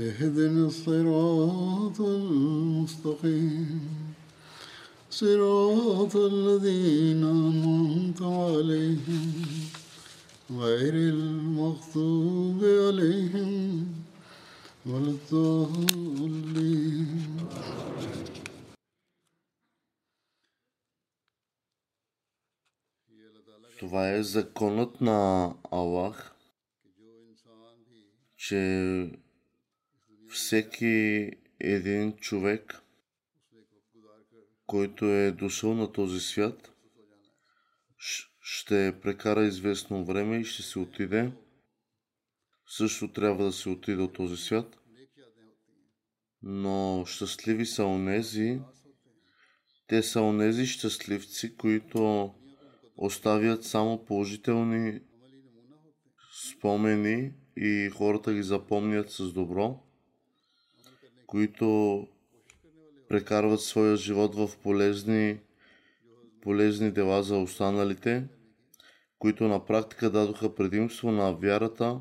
اهدنا الصراط المستقيم صراط الذين أنعمت عليهم غير المغضوب عليهم ولا الضالين Това е законът на Аллах, че всеки един човек, който е дошъл на този свят, ще прекара известно време и ще се отиде. Също трябва да се отиде от този свят. Но щастливи са онези, те са онези щастливци, които оставят само положителни спомени и хората ги запомнят с добро, които прекарват своя живот в полезни, полезни дела за останалите, които на практика дадоха предимство на вярата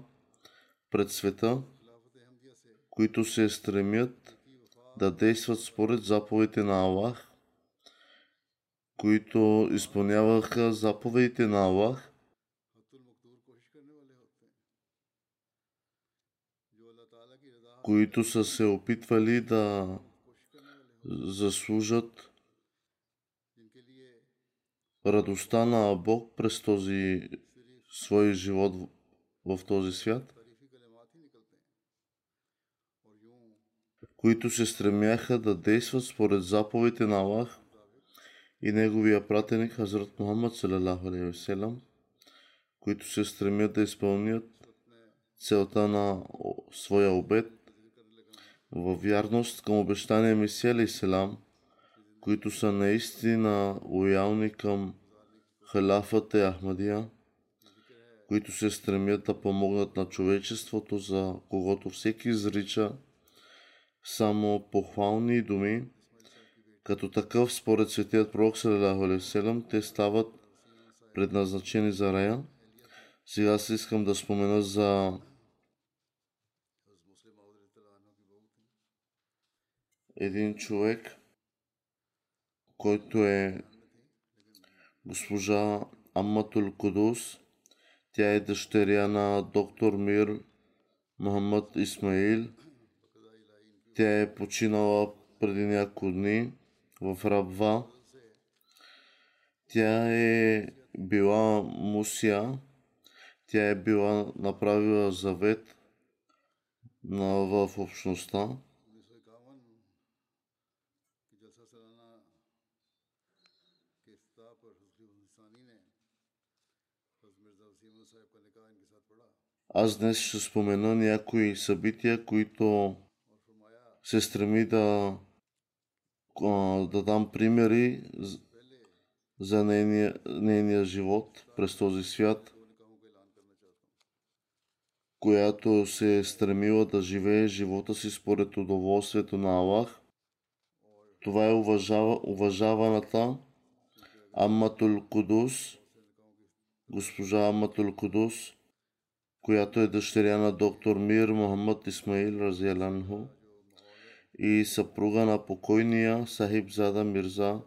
пред света, които се стремят да действат според заповедите на Аллах, които изпълняваха заповедите на Аллах, които са се опитвали да заслужат радостта на Бог през този свой живот в този свят, които се стремяха да действат според заповедите на Аллах и неговия пратеник Хазрат Мухаммад салалаху които се стремят да изпълнят целта на своя обед във вярност към обещания Месия Алейхиселам, които са наистина лоялни към халафата Ахмадия, които се стремят да помогнат на човечеството, за когото всеки изрича само похвални думи, като такъв, според светият пророк Салалаху те стават предназначени за рая. Сега си искам да спомена за един човек, който е госпожа Амматул Кудус. Тя е дъщеря на доктор Мир Мохаммад Исмаил. Тя е починала преди няколко дни в Рабва. Тя е била мусия. Тя е била направила завет в общността. Аз днес ще спомена някои събития, които се стреми да, да дам примери за нейния, нейния живот през този свят, която се е стремила да живее живота си според удоволствието на Аллах. Това е уважава, уважаваната Амматул Кудус, госпожа Амматул Кудус, която е дъщеря на доктор Мир Мохаммад Исмаил Разиаланху и съпруга на покойния Сахиб Зада Мирза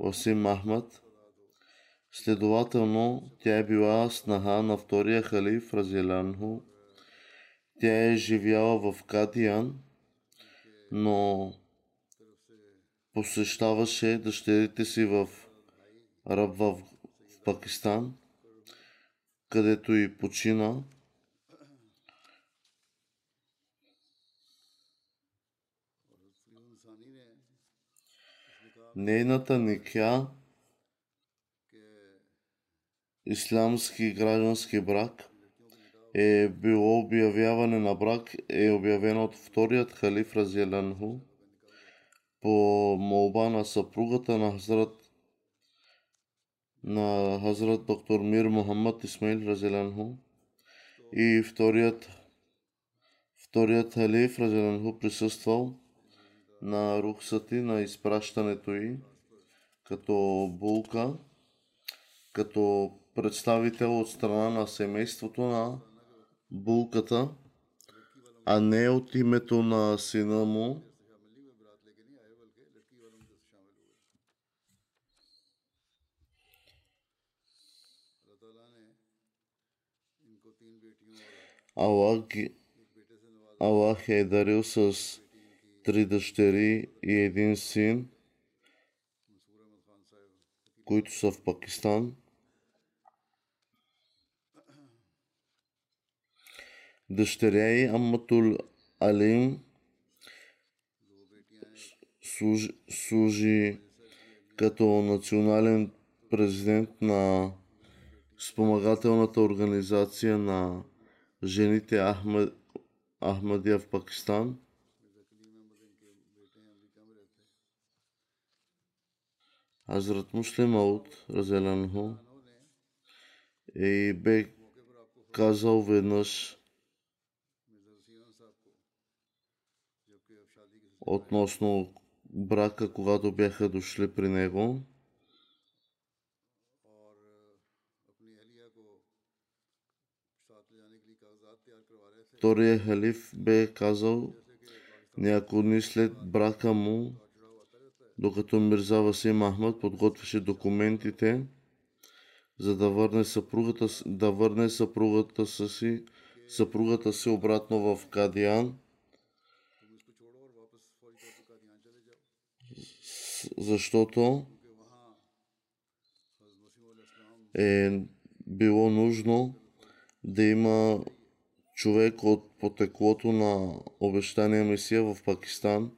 Васим Ахмад. Следователно, тя е била снаха на втория халиф Разиаланху. Тя е живяла в Кадиян но посещаваше дъщерите си в Рабва в Пакистан, където и почина. Нейната никя, ислямски граждански брак, е било обявяване на брак, е обявено от вторият халиф Разиеланху по молба на съпругата на Хазрат на Хазрат доктор Мир Мухаммад Исмаил Разиеланху и вторият вторият халиф Разиеланху присъствал на рухсати на изпращането й като булка, като представител от страна на семейството на булката, а не от името на сина му. Аллах, Аллах е дарил с три дъщери и един син, които са в Пакистан. Дъщеря и Амматул Алим служи, служи като национален президент на спомагателната организация на жените Ахмад, Ахмадия в Пакистан. Хазрат Муслим Ауд, разделянхо, и бе казал веднъж относно брака, когато бяха дошли при него. Втория халиф бе казал няколко дни след брака му, докато Мирза Васим Ахмад подготвяше документите, за да върне съпругата, да върне съпругата си, съпругата си обратно в Кадиан. Защото е било нужно да има човек от потеклото на обещания Месия в Пакистан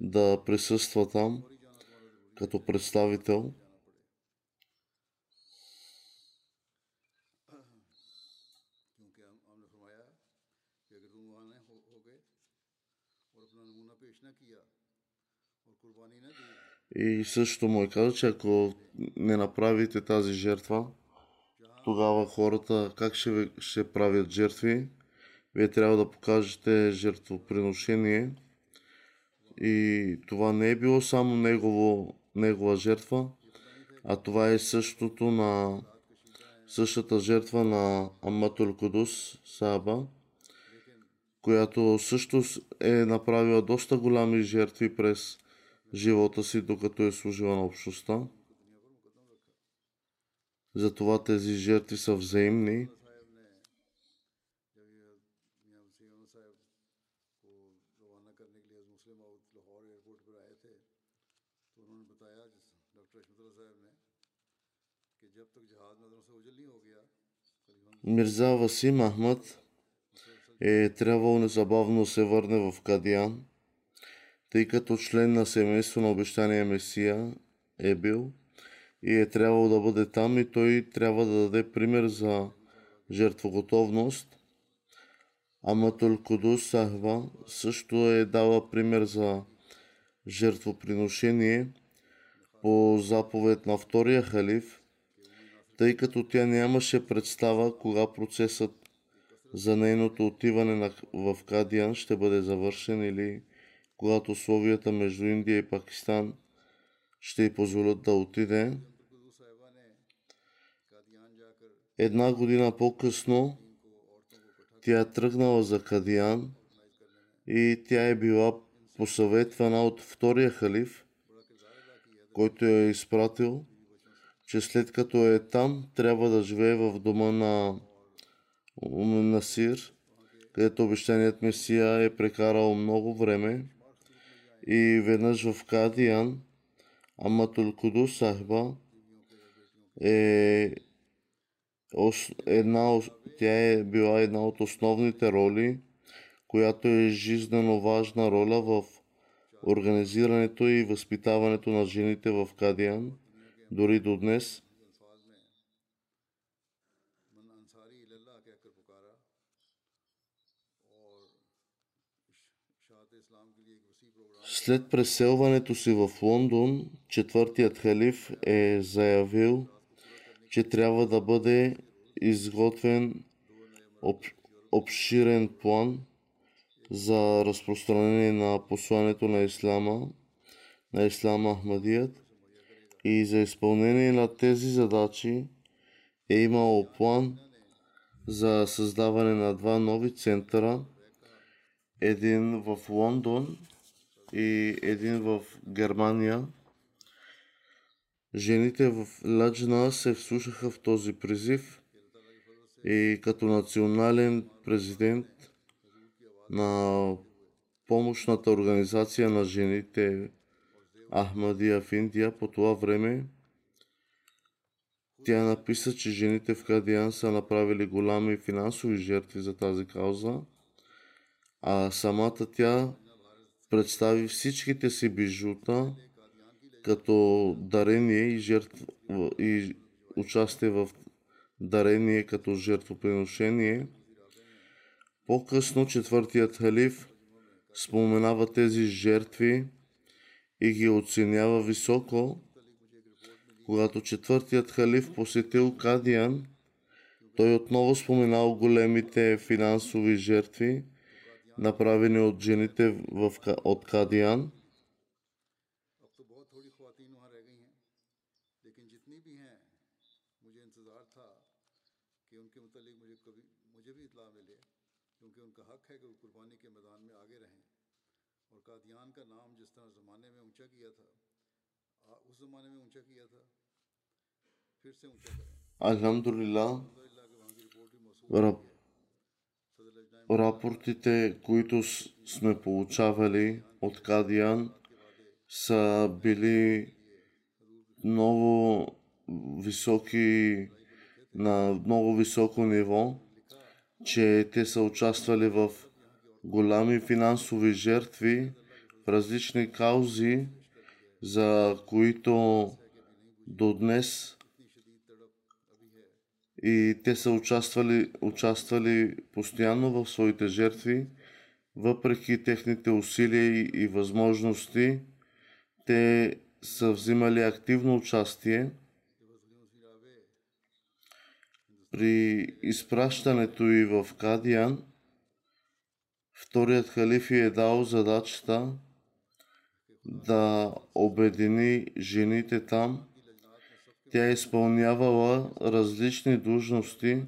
да присъства там като представител. И също му е казал, че ако не направите тази жертва, тогава хората как ще, ще правят жертви? Вие трябва да покажете жертвоприношение. И това не е било само негово, негова жертва, а това е същото на същата жертва на Аматул Кудус Саба, която също е направила доста голями жертви през живота си, докато е служила на общността. Затова тези жертви са взаимни. Мирза Васим Ахмад е трябвало незабавно да се върне в Кадиян, тъй като член на семейство на обещания Месия е бил и е трябвало да бъде там и той трябва да даде пример за жертвоготовност. Аматул Кудус Сахва също е дала пример за жертвоприношение по заповед на втория халиф, тъй като тя нямаше представа кога процесът за нейното отиване в Кадиан ще бъде завършен или когато условията между Индия и Пакистан ще й позволят да отиде. Една година по-късно тя е тръгнала за Кадиян и тя е била посъветвана от втория халиф, който я е изпратил, че след като е там, трябва да живее в дома на Насир, където обещаният Месия е прекарал много време. И веднъж в Кадиян, Аматул Куду Сахба е една, тя е била една от основните роли, която е жизненно важна роля в организирането и възпитаването на жените в Кадиян, дори до днес. След преселването си в Лондон, четвъртият халиф е заявил, че трябва да бъде изготвен об, обширен план за разпространение на посланието на Ислама, на Ислама Ахмадият и за изпълнение на тези задачи е имало план за създаване на два нови центъра, един в Лондон и един в Германия. Жените в Ладжна се вслушаха в този призив и като национален президент на помощната организация на жените Ахмадия в Индия по това време тя написа, че жените в Кадиян са направили голями финансови жертви за тази кауза, а самата тя представи всичките си бижута като дарение и, жертв... и участие в дарение като жертвоприношение. По-късно четвъртият халиф споменава тези жертви и ги оценява високо. Когато четвъртият халиф посетил Кадиян, той отново споменал големите финансови жертви, направени от жените в, от Кадиян. Алхамдулилlah, рапортите, които сме получавали от Кадиян, са били много високи, на много високо ниво, че те са участвали в голями финансови жертви в различни каузи, за които до днес и те са участвали, участвали постоянно в своите жертви, въпреки техните усилия и, и възможности, те са взимали активно участие при изпращането и в Кадиян. Вторият халиф е дал задачата да обедини жените там тя е изпълнявала различни длъжности,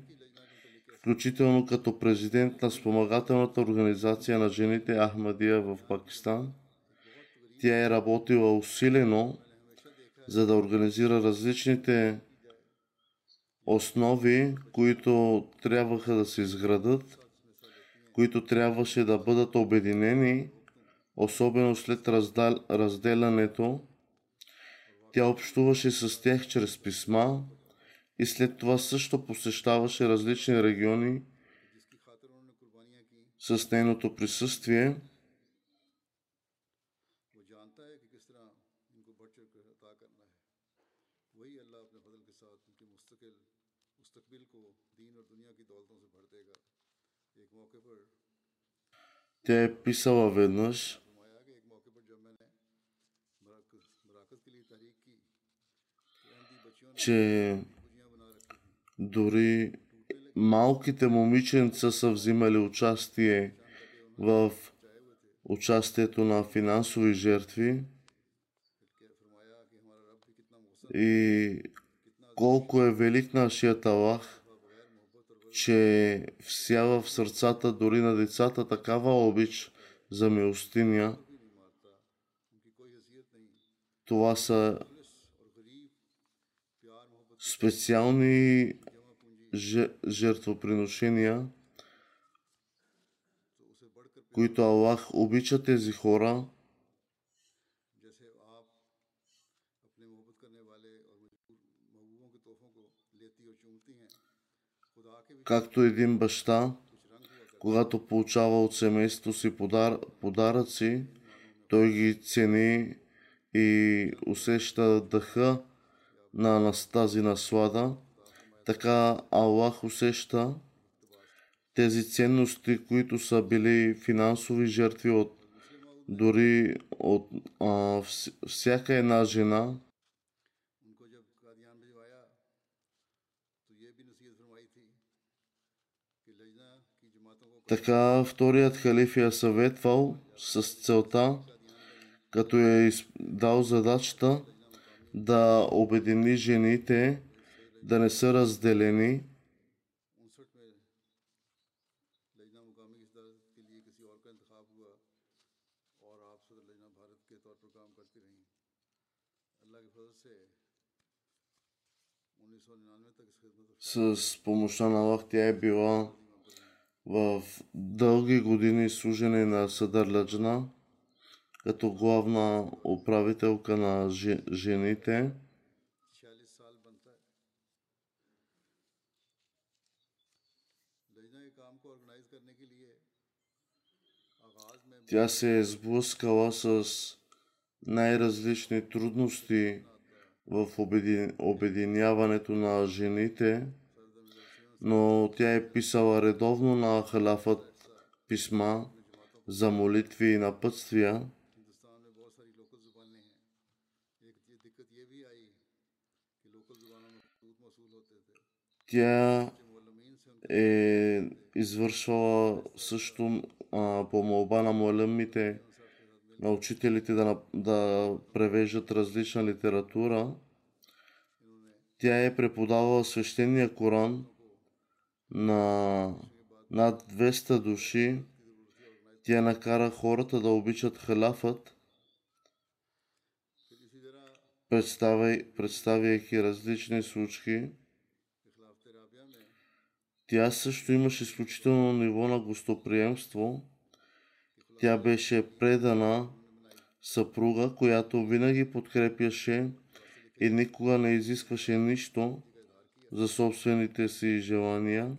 включително като президент на спомагателната организация на жените Ахмадия в Пакистан. Тя е работила усилено, за да организира различните основи, които трябваха да се изградат, които трябваше да бъдат обединени, особено след разделянето тя общуваше с тях чрез писма и след това също посещаваше различни региони с нейното присъствие. Тя е писала веднъж, че дори малките момиченца са взимали участие в участието на финансови жертви и колко е велик нашият Аллах, че всява в сърцата дори на децата такава обич за милостиня. Това са специални жертвоприношения, които Аллах обича тези хора. Както един баща, когато получава от семейството си подар, подаръци, той ги цени и усеща дъха на тази наслада. Така Аллах усеща тези ценности, които са били финансови жертви от дори от а, всяка една жена, Така вторият халиф я съветвал с целта, като е дал задачата да обедини жените, да не са разделени. С помощта на Аллах тя е била в дълги години служене на Садар като главна управителка на жените. Тя се е сблъскала с най-различни трудности в обединяването на жените но тя е писала редовно на халафът писма за молитви и напътствия. Тя е извършвала също а, по молба на молемите на учителите да, да превеждат различна литература. Тя е преподавала свещения Коран на над 200 души. Тя накара хората да обичат халафът, представяйки различни случки. Тя също имаше изключително ниво на гостоприемство. Тя беше предана съпруга, която винаги подкрепяше и никога не изискваше нищо за собствените си желания.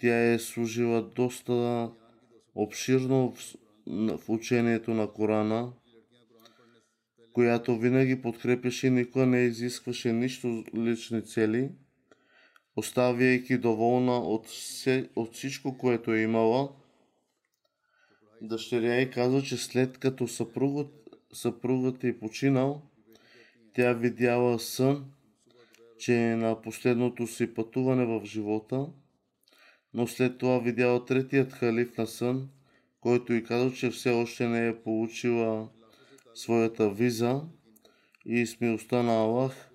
Тя е служила доста обширно в, в учението на Корана, която винаги подкрепяше и никога не изискваше нищо лични цели, оставяйки доволна от, все, от всичко, което е имала. Дъщеря й казва, че след като съпругът, съпругът е починал, тя видяла сън, че е на последното си пътуване в живота, но след това видяла третият халиф на сън, който и казал, че все още не е получила своята виза и с милостта на Аллах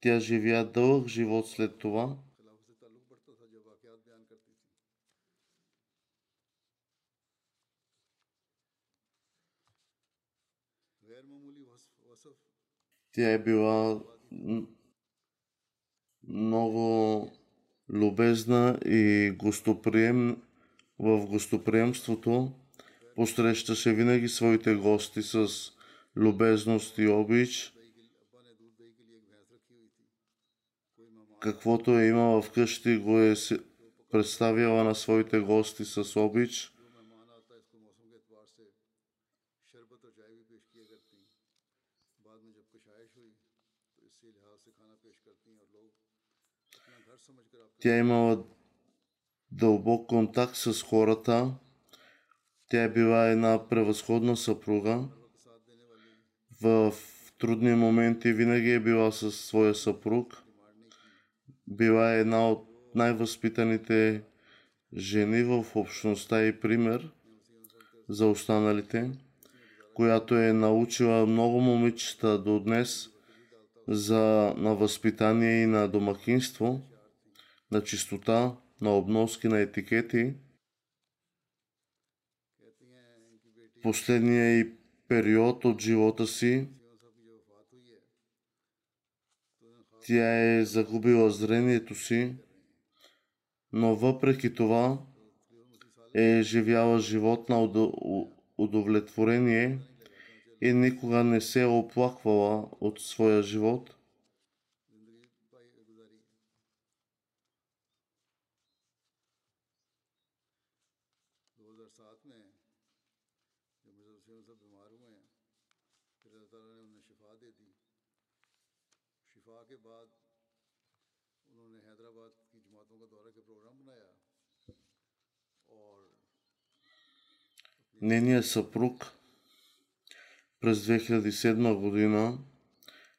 тя живя дълъг живот след това. Тя е била много любезна и гостоприем в гостоприемството. Посрещаше винаги своите гости с любезност и обич. Каквото е имала вкъщи, го е представяла на своите гости с обич. Тя имала дълбок контакт с хората. Тя е била една превъзходна съпруга. В трудни моменти винаги е била със своя съпруг. Била е една от най-възпитаните жени в общността и пример за останалите, която е научила много момичета до днес за, на възпитание и на домакинство – на чистота, на обноски, на етикети. Последния и период от живота си тя е загубила зрението си, но въпреки това е живяла живот на удовлетворение и никога не се е оплаквала от своя живот. Нейният съпруг през 2007 година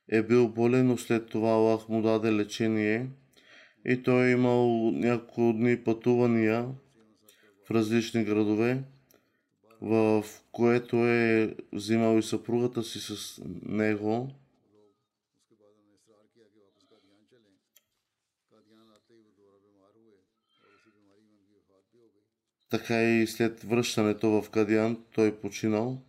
е бил болен, но след това Аллах му даде лечение и той е имал няколко дни пътувания в различни градове, в което е взимал и съпругата си с него. така и след връщането в Кадиан той починал.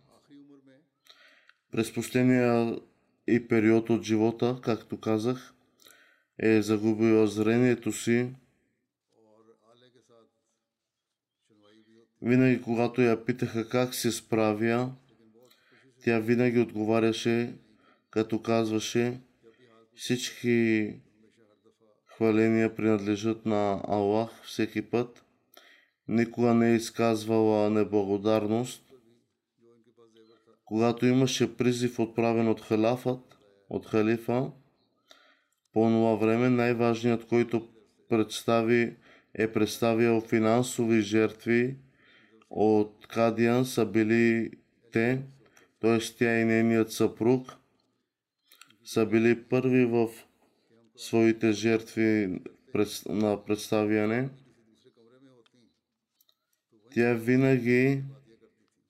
През последния и период от живота, както казах, е загубил зрението си. Винаги, когато я питаха как се справя, тя винаги отговаряше, като казваше, всички хваления принадлежат на Аллах всеки път – никога не е изказвала неблагодарност. Когато имаше призив отправен от халафът, от халифа, по това време най-важният, който представи, е представил финансови жертви от Кадиан са били те, т.е. тя и нейният съпруг са били първи в своите жертви на представяне. Тя винаги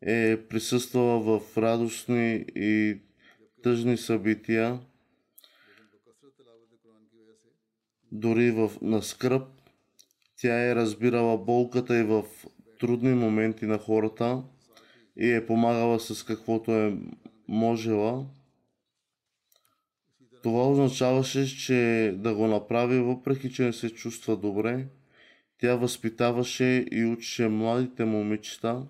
е присъствала в радостни и тъжни събития, дори в, на скръп. Тя е разбирала болката и в трудни моменти на хората и е помагала с каквото е можела. Това означаваше, че да го направи, въпреки че не се чувства добре, тя възпитаваше и учеше младите момичета.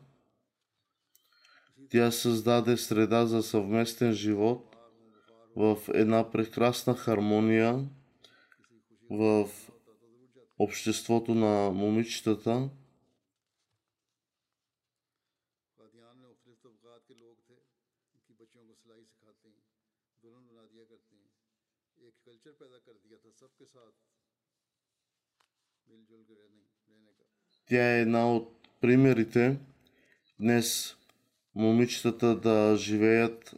Тя създаде среда за съвместен живот в една прекрасна хармония в обществото на момичетата. Тя е една от примерите днес момичетата да живеят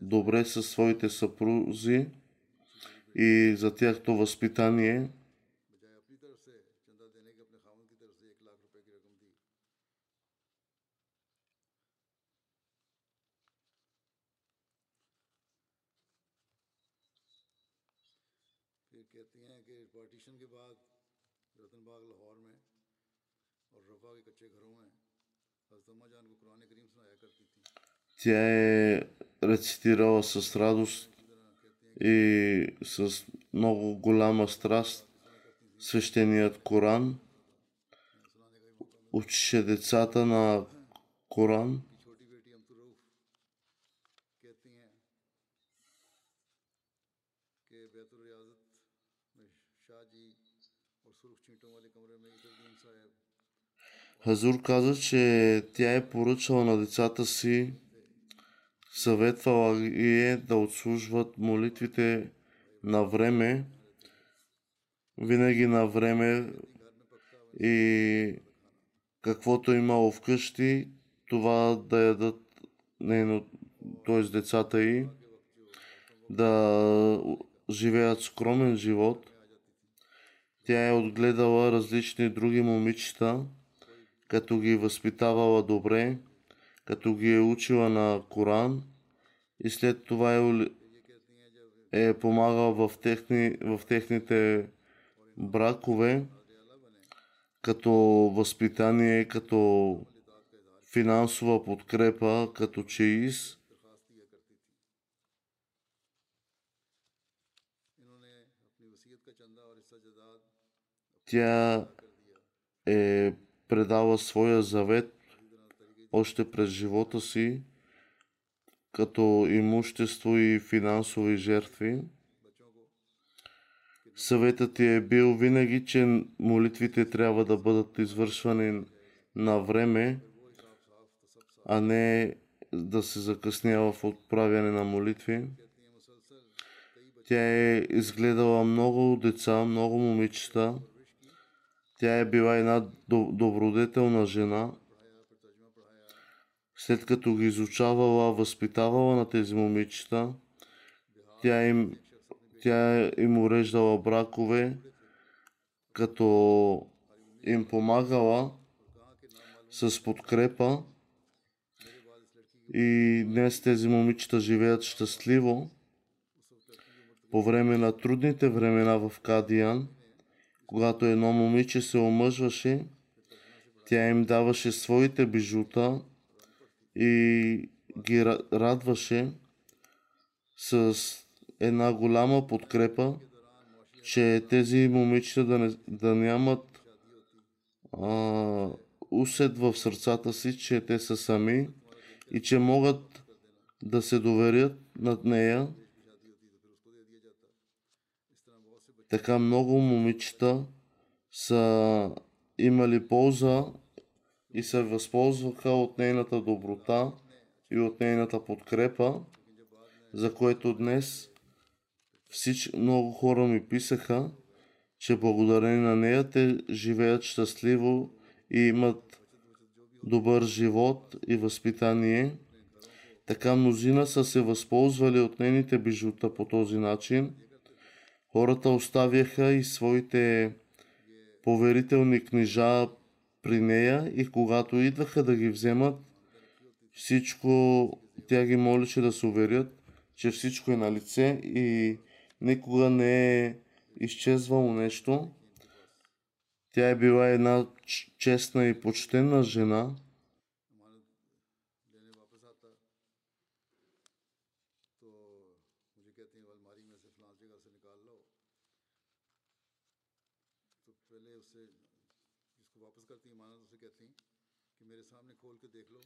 добре със своите съпрузи и за тяхто възпитание. Тя е рецитирала с радост и с много голяма страст свещеният Коран. Учеше децата на Коран. Хазур каза, че тя е поръчала на децата си съветвала ги е да отслужват молитвите на време, винаги на време и каквото е имало вкъщи, това да ядат нейно, т.е. децата й, да живеят скромен живот. Тя е отгледала различни други момичета, като ги възпитавала добре, като ги е учила на Коран и след това е, е помагал в, техни, в техните бракове като възпитание, като финансова подкрепа, като чеис. Тя е предала своя завет още през живота си като имущество и финансови жертви. Съветът ти е бил винаги, че молитвите трябва да бъдат извършвани на време, а не да се закъснява в отправяне на молитви. Тя е изгледала много деца, много момичета. Тя е била една добродетелна жена след като ги изучавала, възпитавала на тези момичета, тя им, тя им уреждала бракове, като им помагала с подкрепа и днес тези момичета живеят щастливо. По време на трудните времена в Кадиян, когато едно момиче се омъжваше, тя им даваше своите бижута и ги радваше с една голяма подкрепа, че тези момичета да, не, да нямат а, усет в сърцата си, че те са сами и че могат да се доверят над нея. Така много момичета са имали полза и се възползваха от нейната доброта и от нейната подкрепа, за което днес всички, много хора ми писаха, че благодарение на нея те живеят щастливо и имат добър живот и възпитание. Така мнозина са се възползвали от нейните бижута по този начин. Хората оставяха и своите поверителни книжа при нея и когато идваха да ги вземат, всичко тя ги молеше да се уверят, че всичко е на лице и никога не е изчезвало нещо. Тя е била една честна и почтена жена.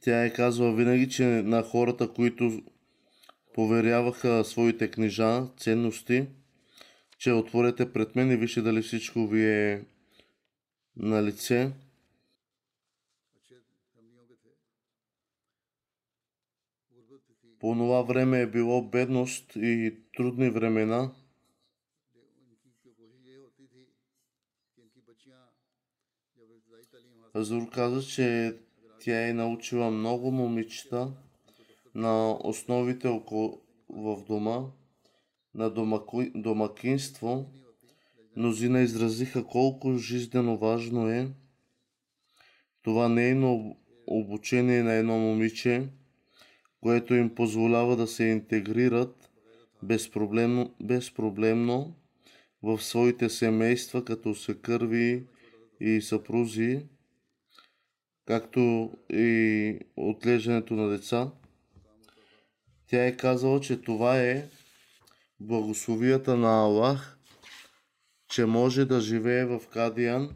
Тя е казва винаги, че на хората, които поверяваха своите книжа, ценности, че отворете пред мен и вижте дали всичко ви е на лице. По това време е било бедност и трудни времена. Азур каза, че тя е научила много момичета на основите в дома, на домакинство, мнозина изразиха колко жизнено важно е това нейно обучение на едно момиче, което им позволява да се интегрират безпроблемно, безпроблемно в своите семейства, като се кърви и съпрузи, както и отглеждането на деца. Тя е казала, че това е благословията на Аллах, че може да живее в Кадиян,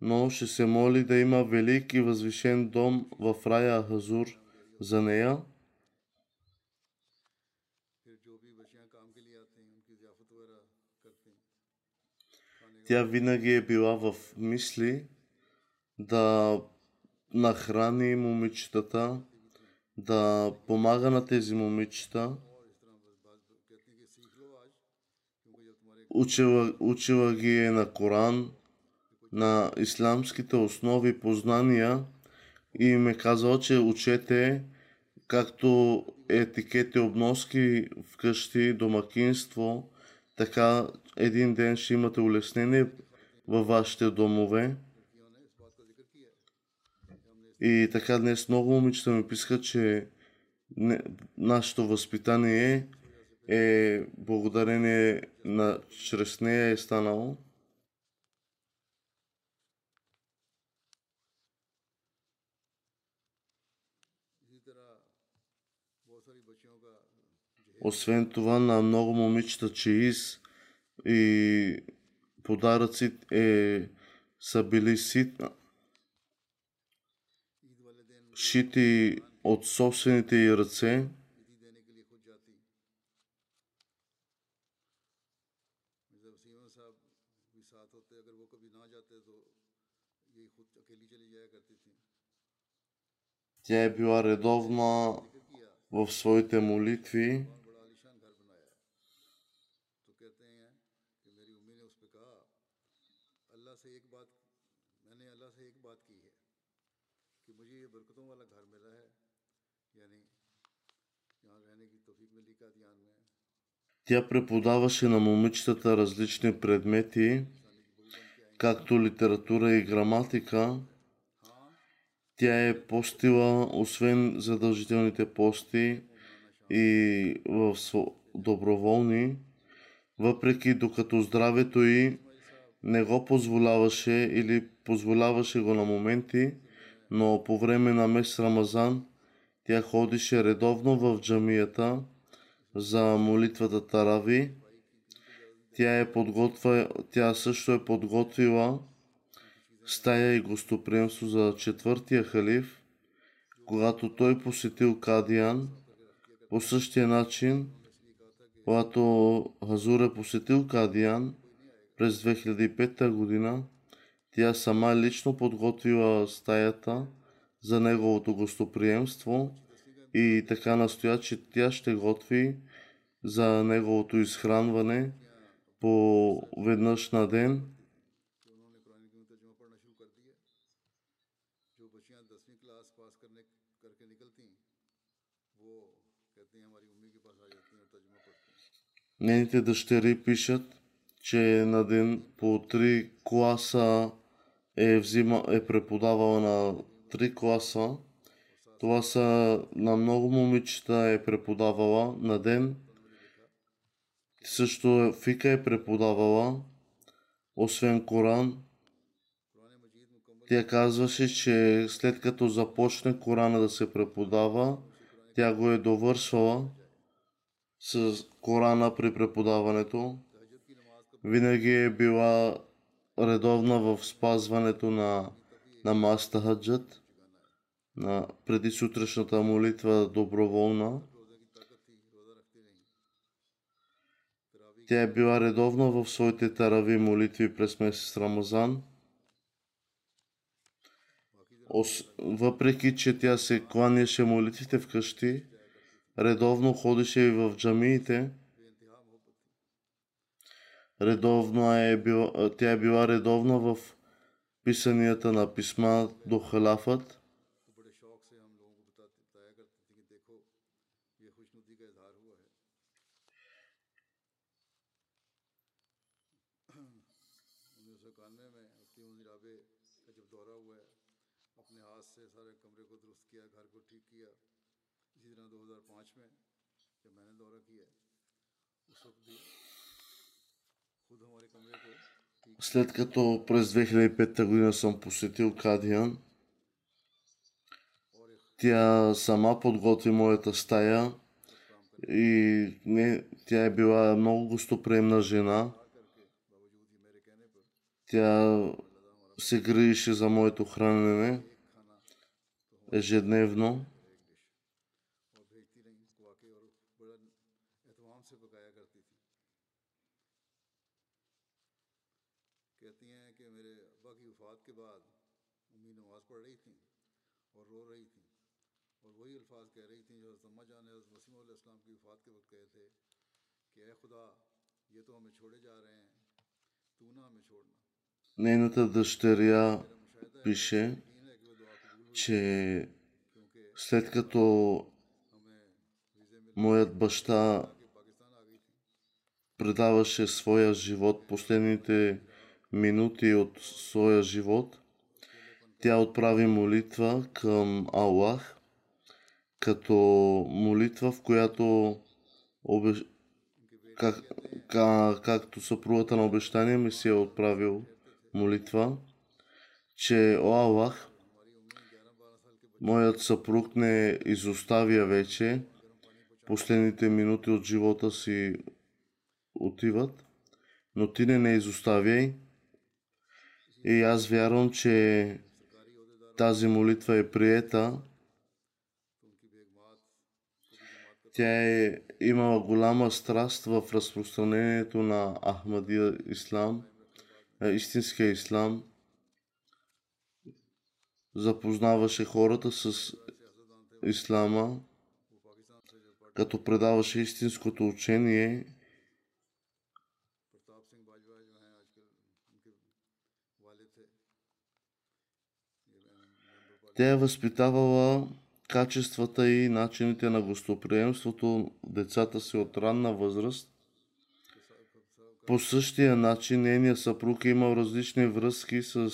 но ще се моли да има велик и възвишен дом в рая Хазур за нея. Тя винаги е била в мисли да нахрани момичетата, да помага на тези момичета. Учила, учила ги е на Коран, на исламските основи познания и ме казал, че учете както етикети, обноски вкъщи, домакинство, така един ден ще имате улеснение във вашите домове. И така днес много момичета ми писаха, че не, нашето възпитание е благодарение на чрез нея е станало. Освен това на много момичета чеиз и подаръци е, са били ситна шити от собствените й ръце, Тя е била редовна в своите молитви Тя преподаваше на момичетата различни предмети, както литература и граматика. Тя е постила, освен задължителните пости и в доброволни, въпреки докато здравето й не го позволяваше или позволяваше го на моменти, но по време на месец Рамазан тя ходише редовно в джамията за молитвата Тарави. Тя, е подготвя, тя също е подготвила стая и гостоприемство за четвъртия халиф, когато той посетил Кадиян. По същия начин, когато Хазур е посетил Кадиян през 2005 година, тя сама лично подготвила стаята за неговото гостоприемство и така настоя, че тя ще готви за неговото изхранване по веднъж на ден. Нейните дъщери пишат, че на ден по три класа е, взима, е преподавала на три класа това са на много момичета е преподавала на ден. Също е- фика е преподавала, освен Коран. Тя казваше, че след като започне Корана да се преподава, тя го е довършвала с Корана при преподаването. Винаги е била редовна в спазването на намаз Хаджат на преди сутрешната молитва доброволна. Тя е била редовна в своите тарави молитви през месец Рамазан. Въпреки, че тя се кланяше молитвите вкъщи, редовно ходеше и в джамиите. Редовно е била, тя е била редовна в писанията на писма до халафът. След като през 2005 година съм посетил Кадиан, тя сама подготви моята стая и не, тя е била много гостоприемна жена. Тя се грижеше за моето хранене ежедневно. Нейната дъщеря пише, че след като моят баща предаваше своя живот, последните минути от своя живот, тя отправи молитва към Аллах, като молитва, в която обещава как... Ка... както съпругата на обещание ми си е отправил молитва, че О Аллах, моят съпруг не изоставя вече, последните минути от живота си отиват, но ти не не изоставяй. И аз вярвам, че тази молитва е приета. Тя е имала голяма страст в разпространението на Ахмадия Ислам, е, истинския Ислам. Запознаваше хората с Ислама, като предаваше истинското учение Тя е възпитавала качествата и начините на гостоприемството децата си от ранна възраст. По същия начин нейният съпруг е имал различни връзки с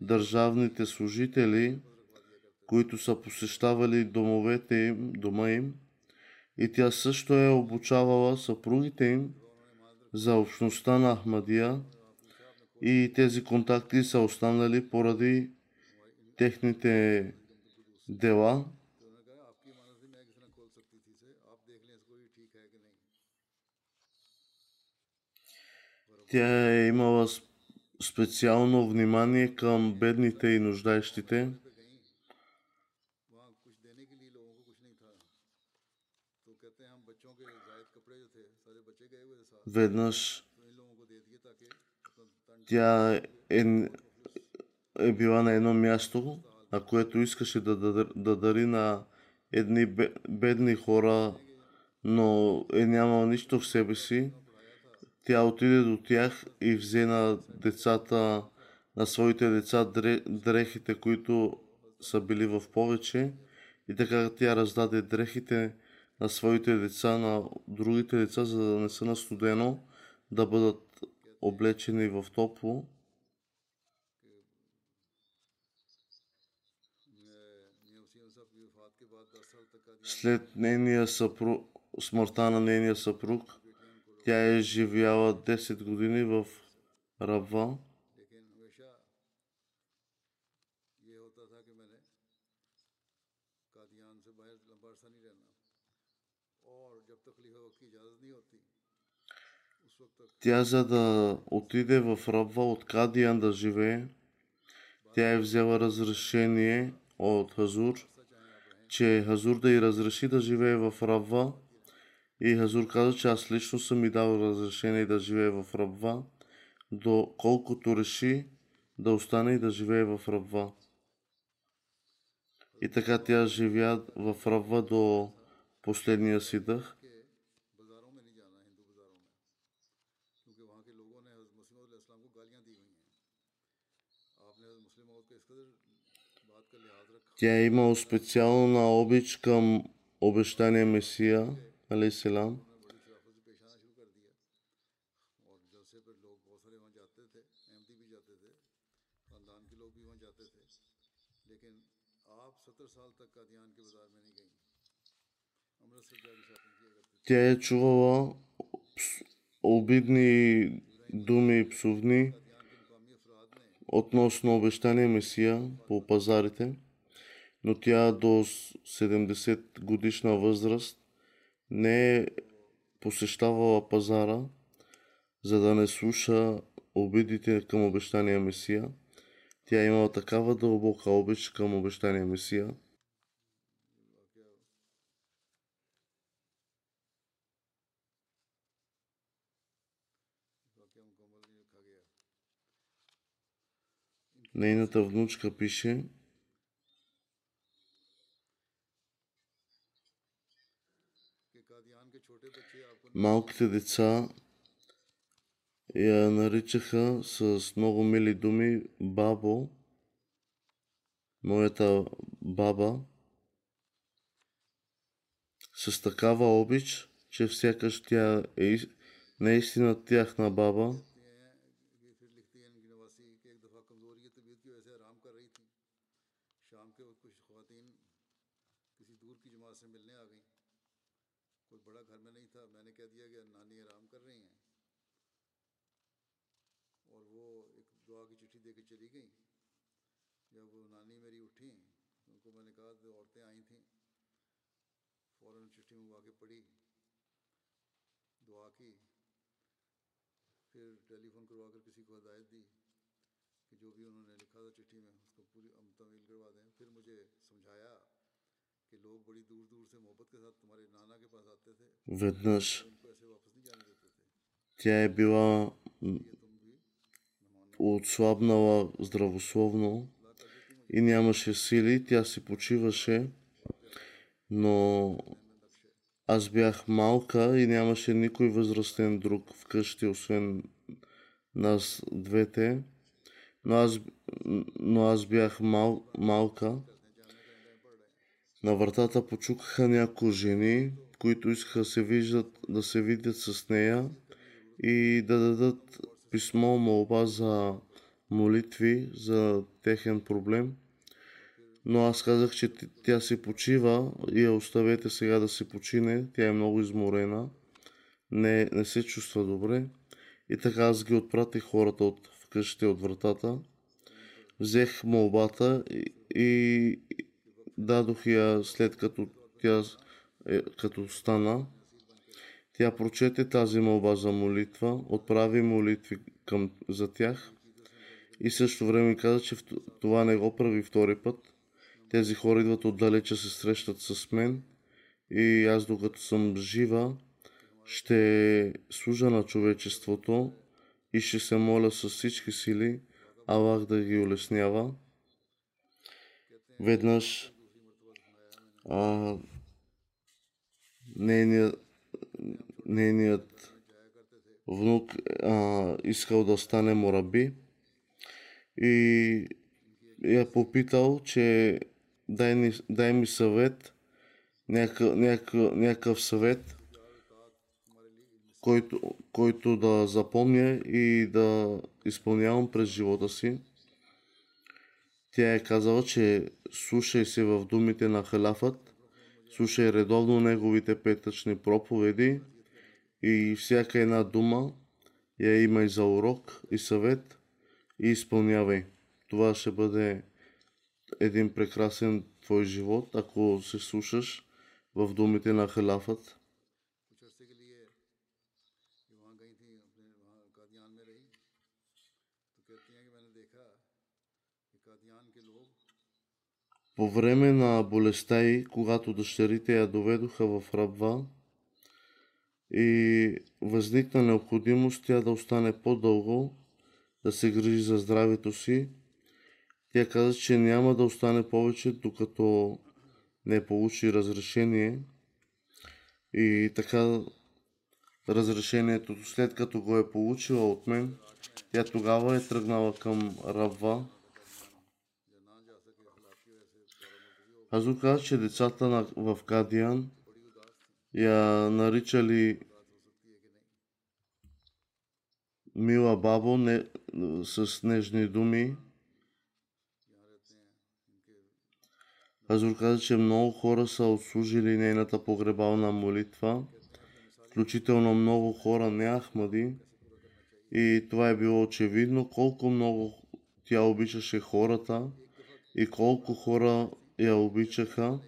държавните служители, които са посещавали домовете им, дома им. И тя също е обучавала съпругите им за общността на Ахмадия и тези контакти са останали поради техните дела, тя е имала специално внимание към бедните и нуждаещите. Веднъж тя е, е била на едно място на което искаше да, да, да дари на едни бе- бедни хора, но е нямал нищо в себе си. Тя отиде до тях и взе на децата, на своите деца дре, дрехите, които са били в повече. И така тя раздаде дрехите на своите деца, на другите деца, за да не са на студено, да бъдат облечени в топло. След нейния съпруг, смъртта на нейния съпруг, тя е живяла 10 години в Рабва. Тя за да отиде в Рабва от Кадиян да живее, тя е взела разрешение от Хазур – че Хазур да й разреши да живее в Рабва. И Хазур каза, че аз лично съм ми дал разрешение да живее в Рабва, доколкото реши да остане и да живее в Рабва. И така тя живя в Рабва до последния си дъх. Тя е имала специална обич към обещания Месия, алейсалам. Тя е чувала обидни думи и псовни относно обещания Месия по пазарите но тя до 70 годишна възраст не е посещавала пазара, за да не слуша обидите към обещания Месия. Тя е имала такава дълбока обич към обещания Месия – Нейната внучка пише, малките деца я наричаха с много мили думи бабо, моята баба, с такава обич, че сякаш тя е ис- наистина тяхна баба. चली गई। जब वो नानी मेरी उठी उनको मैंने कहा तो औरतें आई थीं। फ़ौरन चिट्ठी मंगवा के पढ़ी दुआ की फिर टेलीफोन करवा कर किसी को हदायत दी कि जो भी उन्होंने लिखा था चिट्ठी में उसको पूरी हम तमील करवा दें। फिर मुझे समझाया कि लोग बड़ी दूर दूर से मोहब्बत के साथ तुम्हारे नाना के पास आते थे। Witness. उनको ऐसे वापस नहीं जाने देते थे. Jij była отслабнала здравословно и нямаше сили, тя си почиваше, но аз бях малка и нямаше никой възрастен друг вкъщи, освен нас двете. Но аз, но аз бях мал, малка. На вратата почукаха някои жени, които искаха се, виждат, да се видят с нея и да дадат писмо, молба за молитви за техен проблем. Но аз казах, че тя си почива и я оставете сега да се почине. Тя е много изморена. Не, не се чувства добре. И така аз ги отпратих хората от вкъщи от вратата. Взех молбата и, и дадох я след като тя е, като стана. Тя прочете тази молба за молитва, отправи молитви към, за тях и също време каза, че това не го прави втори път. Тези хора идват отдалече се срещат с мен и аз докато съм жива ще служа на човечеството и ще се моля с всички сили Аллах да ги улеснява. Веднъж а, нейният, нейният внук а, искал да стане мораби и я попитал, че дай, ни, дай ми съвет, някакъв, съвет, който, който да запомня и да изпълнявам през живота си. Тя е казала, че слушай се в думите на халафът, слушай редовно неговите петъчни проповеди и всяка една дума я имай за урок и съвет и изпълнявай. Това ще бъде един прекрасен твой живот, ако се слушаш в думите на халафът. По време на болестта й, когато дъщерите я доведоха в Рабва и възникна необходимост тя да остане по-дълго, да се грижи за здравето си, тя каза, че няма да остане повече, докато не получи разрешение. И така разрешението, след като го е получила от мен, тя тогава е тръгнала към Рабва Азу каза, че децата в Кадиан я наричали мила бабо не, с нежни думи. Азур каза, че много хора са отслужили нейната погребална молитва, включително много хора не Ахмади. И това е било очевидно колко много тя обичаше хората и колко хора я обичаха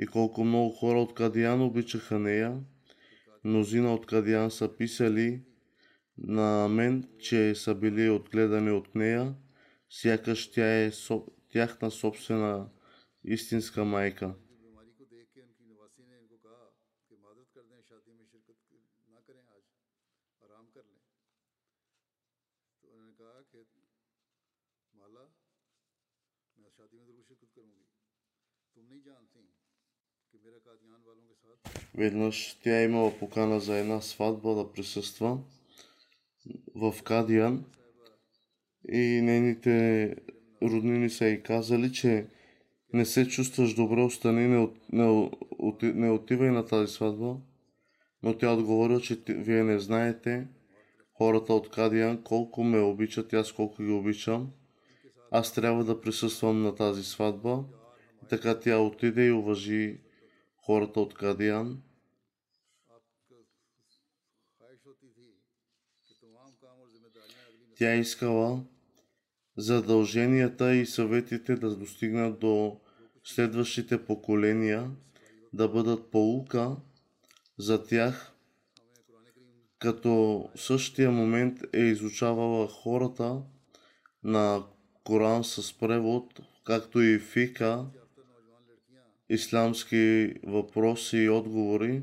и колко много хора от Кадиян обичаха нея. Мнозина от Кадиян са писали на мен, че са били отгледани от нея, сякаш тя е тяхна собствена истинска майка. Веднъж тя е имала покана за една сватба да присъства в Кадиян и нейните роднини са и казали, че не се чувстваш добре, остани, не, не, не отивай на тази сватба. Но тя отговорила, че вие не знаете хората от Кадиян колко ме обичат, аз колко ги обичам. Аз трябва да присъствам на тази сватба. Така тя отиде и уважи хората от Кадиян. Тя искала задълженията и съветите да достигнат до следващите поколения, да бъдат полука за тях, като същия момент е изучавала хората на Коран с превод, както и фика, Ислямски въпроси и отговори.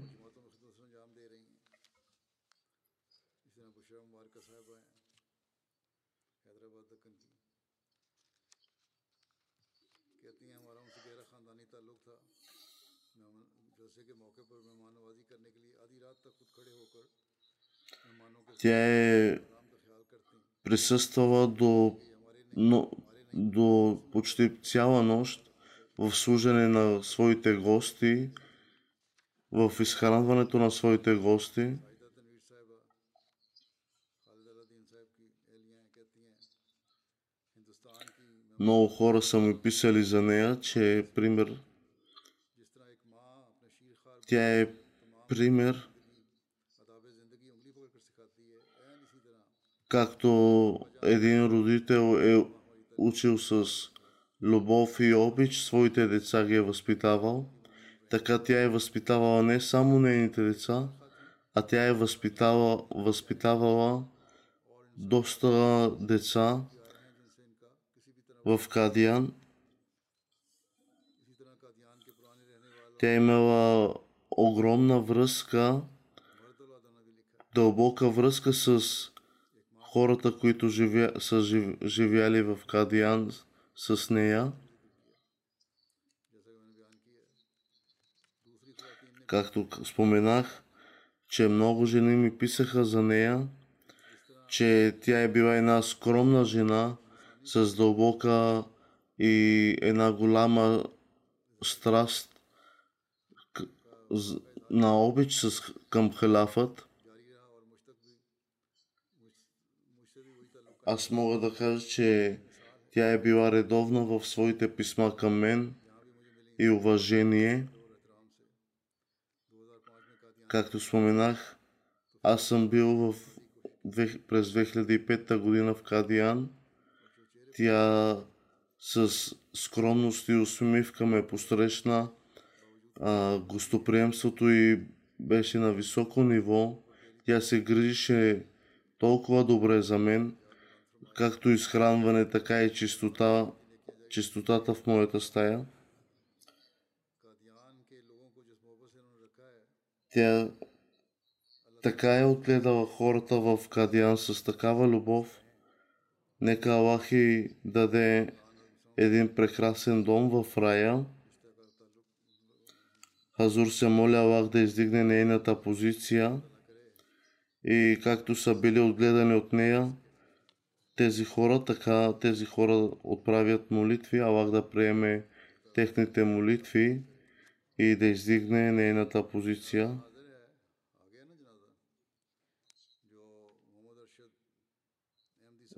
Тя е присъствала до, но, до почти цяла нощ в служене на своите гости, в изхранването на своите гости. Много хора са ми писали за нея, че е пример тя е пример както един родител е учил с любов и обич своите деца ги е възпитавал, така тя е възпитавала не само нейните деца, а тя е възпитавала, възпитавала доста деца в Кадиян. Тя е имала огромна връзка, дълбока връзка с хората, които живя, са живяли в Кадиан с нея, както споменах, че много жени ми писаха за нея, че тя е била една скромна жена с дълбока и една голяма страст на обич с, към халяфът. Аз мога да кажа, че тя е била редовна в своите писма към мен и уважение. Както споменах, аз съм бил в, през 2005 година в Кадиан. Тя с скромност и усмивка ме посрещна а, гостоприемството и беше на високо ниво. Тя се грижише толкова добре за мен – както изхранване, така и чистота, чистотата в моята стая. Тя така е отгледала хората в Кадиан с такава любов. Нека Аллах и даде един прекрасен дом в рая. Хазур се моля Аллах да издигне нейната позиция и както са били отгледани от нея, тези хора, така тези хора отправят молитви, Аллах да приеме техните молитви и да издигне нейната позиция.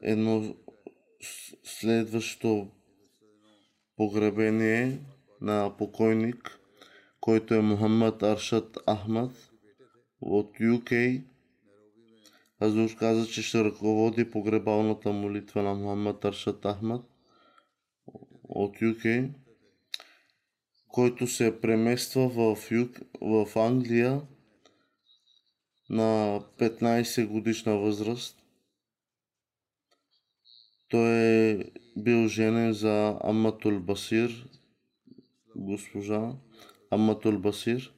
Едно следващо погребение на покойник, който е Мухаммад Аршат Ахмад от UK Азур каза, че ще ръководи погребалната молитва на Мухаммад Аршад Ахмад от UK, който се премества в, Юк, в Англия на 15 годишна възраст. Той е бил женен за Аматул Басир, госпожа Аматул Басир.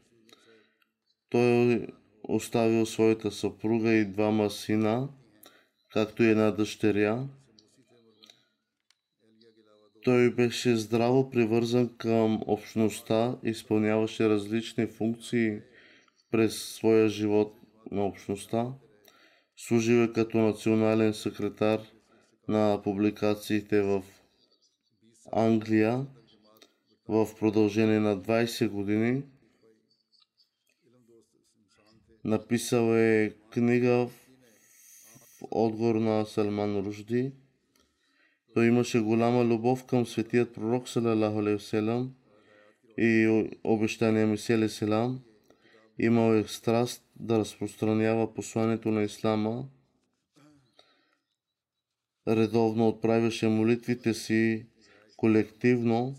Той е оставил своята съпруга и двама сина, както и една дъщеря. Той беше здраво привързан към общността, изпълняваше различни функции през своя живот на общността. Служил е като национален секретар на публикациите в Англия в продължение на 20 години. Написал е книга в отговор на Салман Ружди. Той имаше голяма любов към светият пророк салалаху васелам и обещания Месия селам. Имал е страст да разпространява посланието на Ислама. Редовно отправяше молитвите си колективно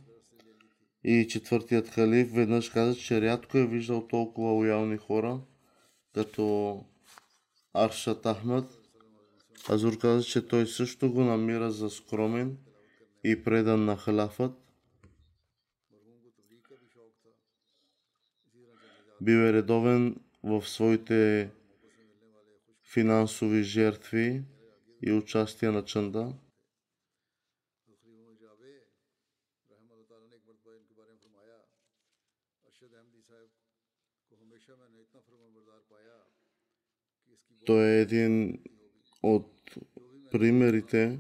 и четвъртият халиф веднъж каза, че рядко е виждал толкова лоялни хора, като Аршат Ахмад, Азур каза, че той също го намира за скромен и предан на халафът. Бил е редовен в своите финансови жертви и участие на чанда. Той е един от примерите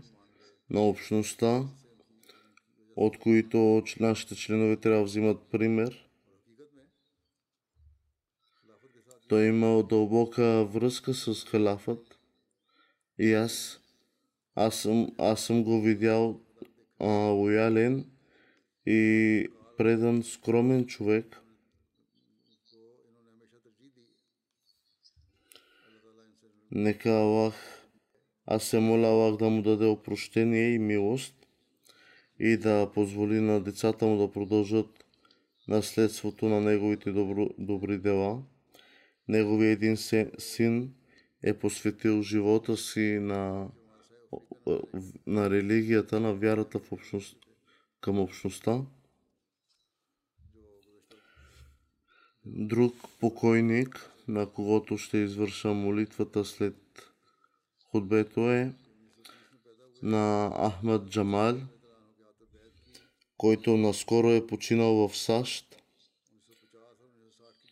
на общността, от които нашите членове трябва да взимат пример. Той има дълбока връзка с халафът и аз, аз, съм, аз съм го видял а, лоялен и предан скромен човек. Нека Аллах, аз се моля Аллах да му даде опрощение и милост и да позволи на децата му да продължат наследството на неговите добро, добри дела. Неговият един син е посветил живота си на, на религията, на вярата в общност, към общността. Друг покойник, на когото ще извърша молитвата след худбето е на Ахмад Джамал, който наскоро е починал в САЩ.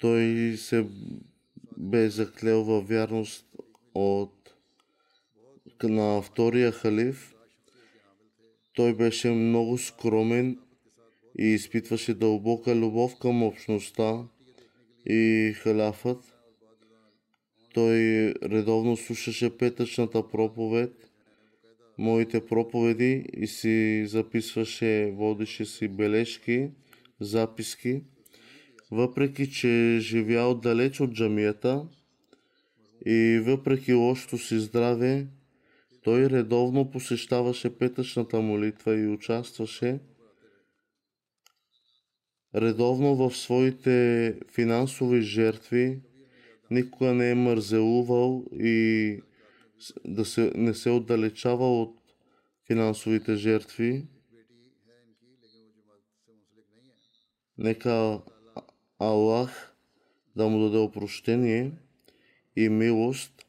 Той се бе заклел във вярност от на втория халиф. Той беше много скромен и изпитваше дълбока любов към общността и халафът. Той редовно слушаше петъчната проповед, моите проповеди и си записваше, водеше си бележки, записки. Въпреки, че е живял далеч от джамията и въпреки лошото си здраве, той редовно посещаваше петъчната молитва и участваше редовно в своите финансови жертви никога не е мързелувал и да се, не се отдалечава от финансовите жертви. Нека Аллах да му даде опрощение и милост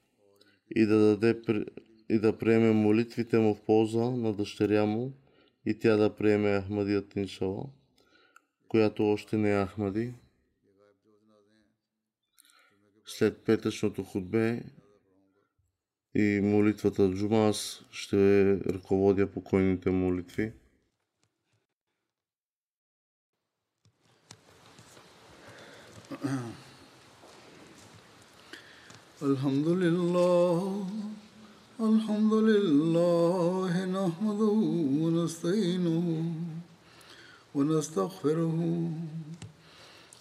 и да, даде, и да приеме молитвите му в полза на дъщеря му и тя да приеме Ахмадият Иншала, която още не е Ахмади след петъчното худбе и молитвата Джума, аз ще ръководя покойните молитви. الحمد لله الحمد لله نحمده ونستعينه ونستغفره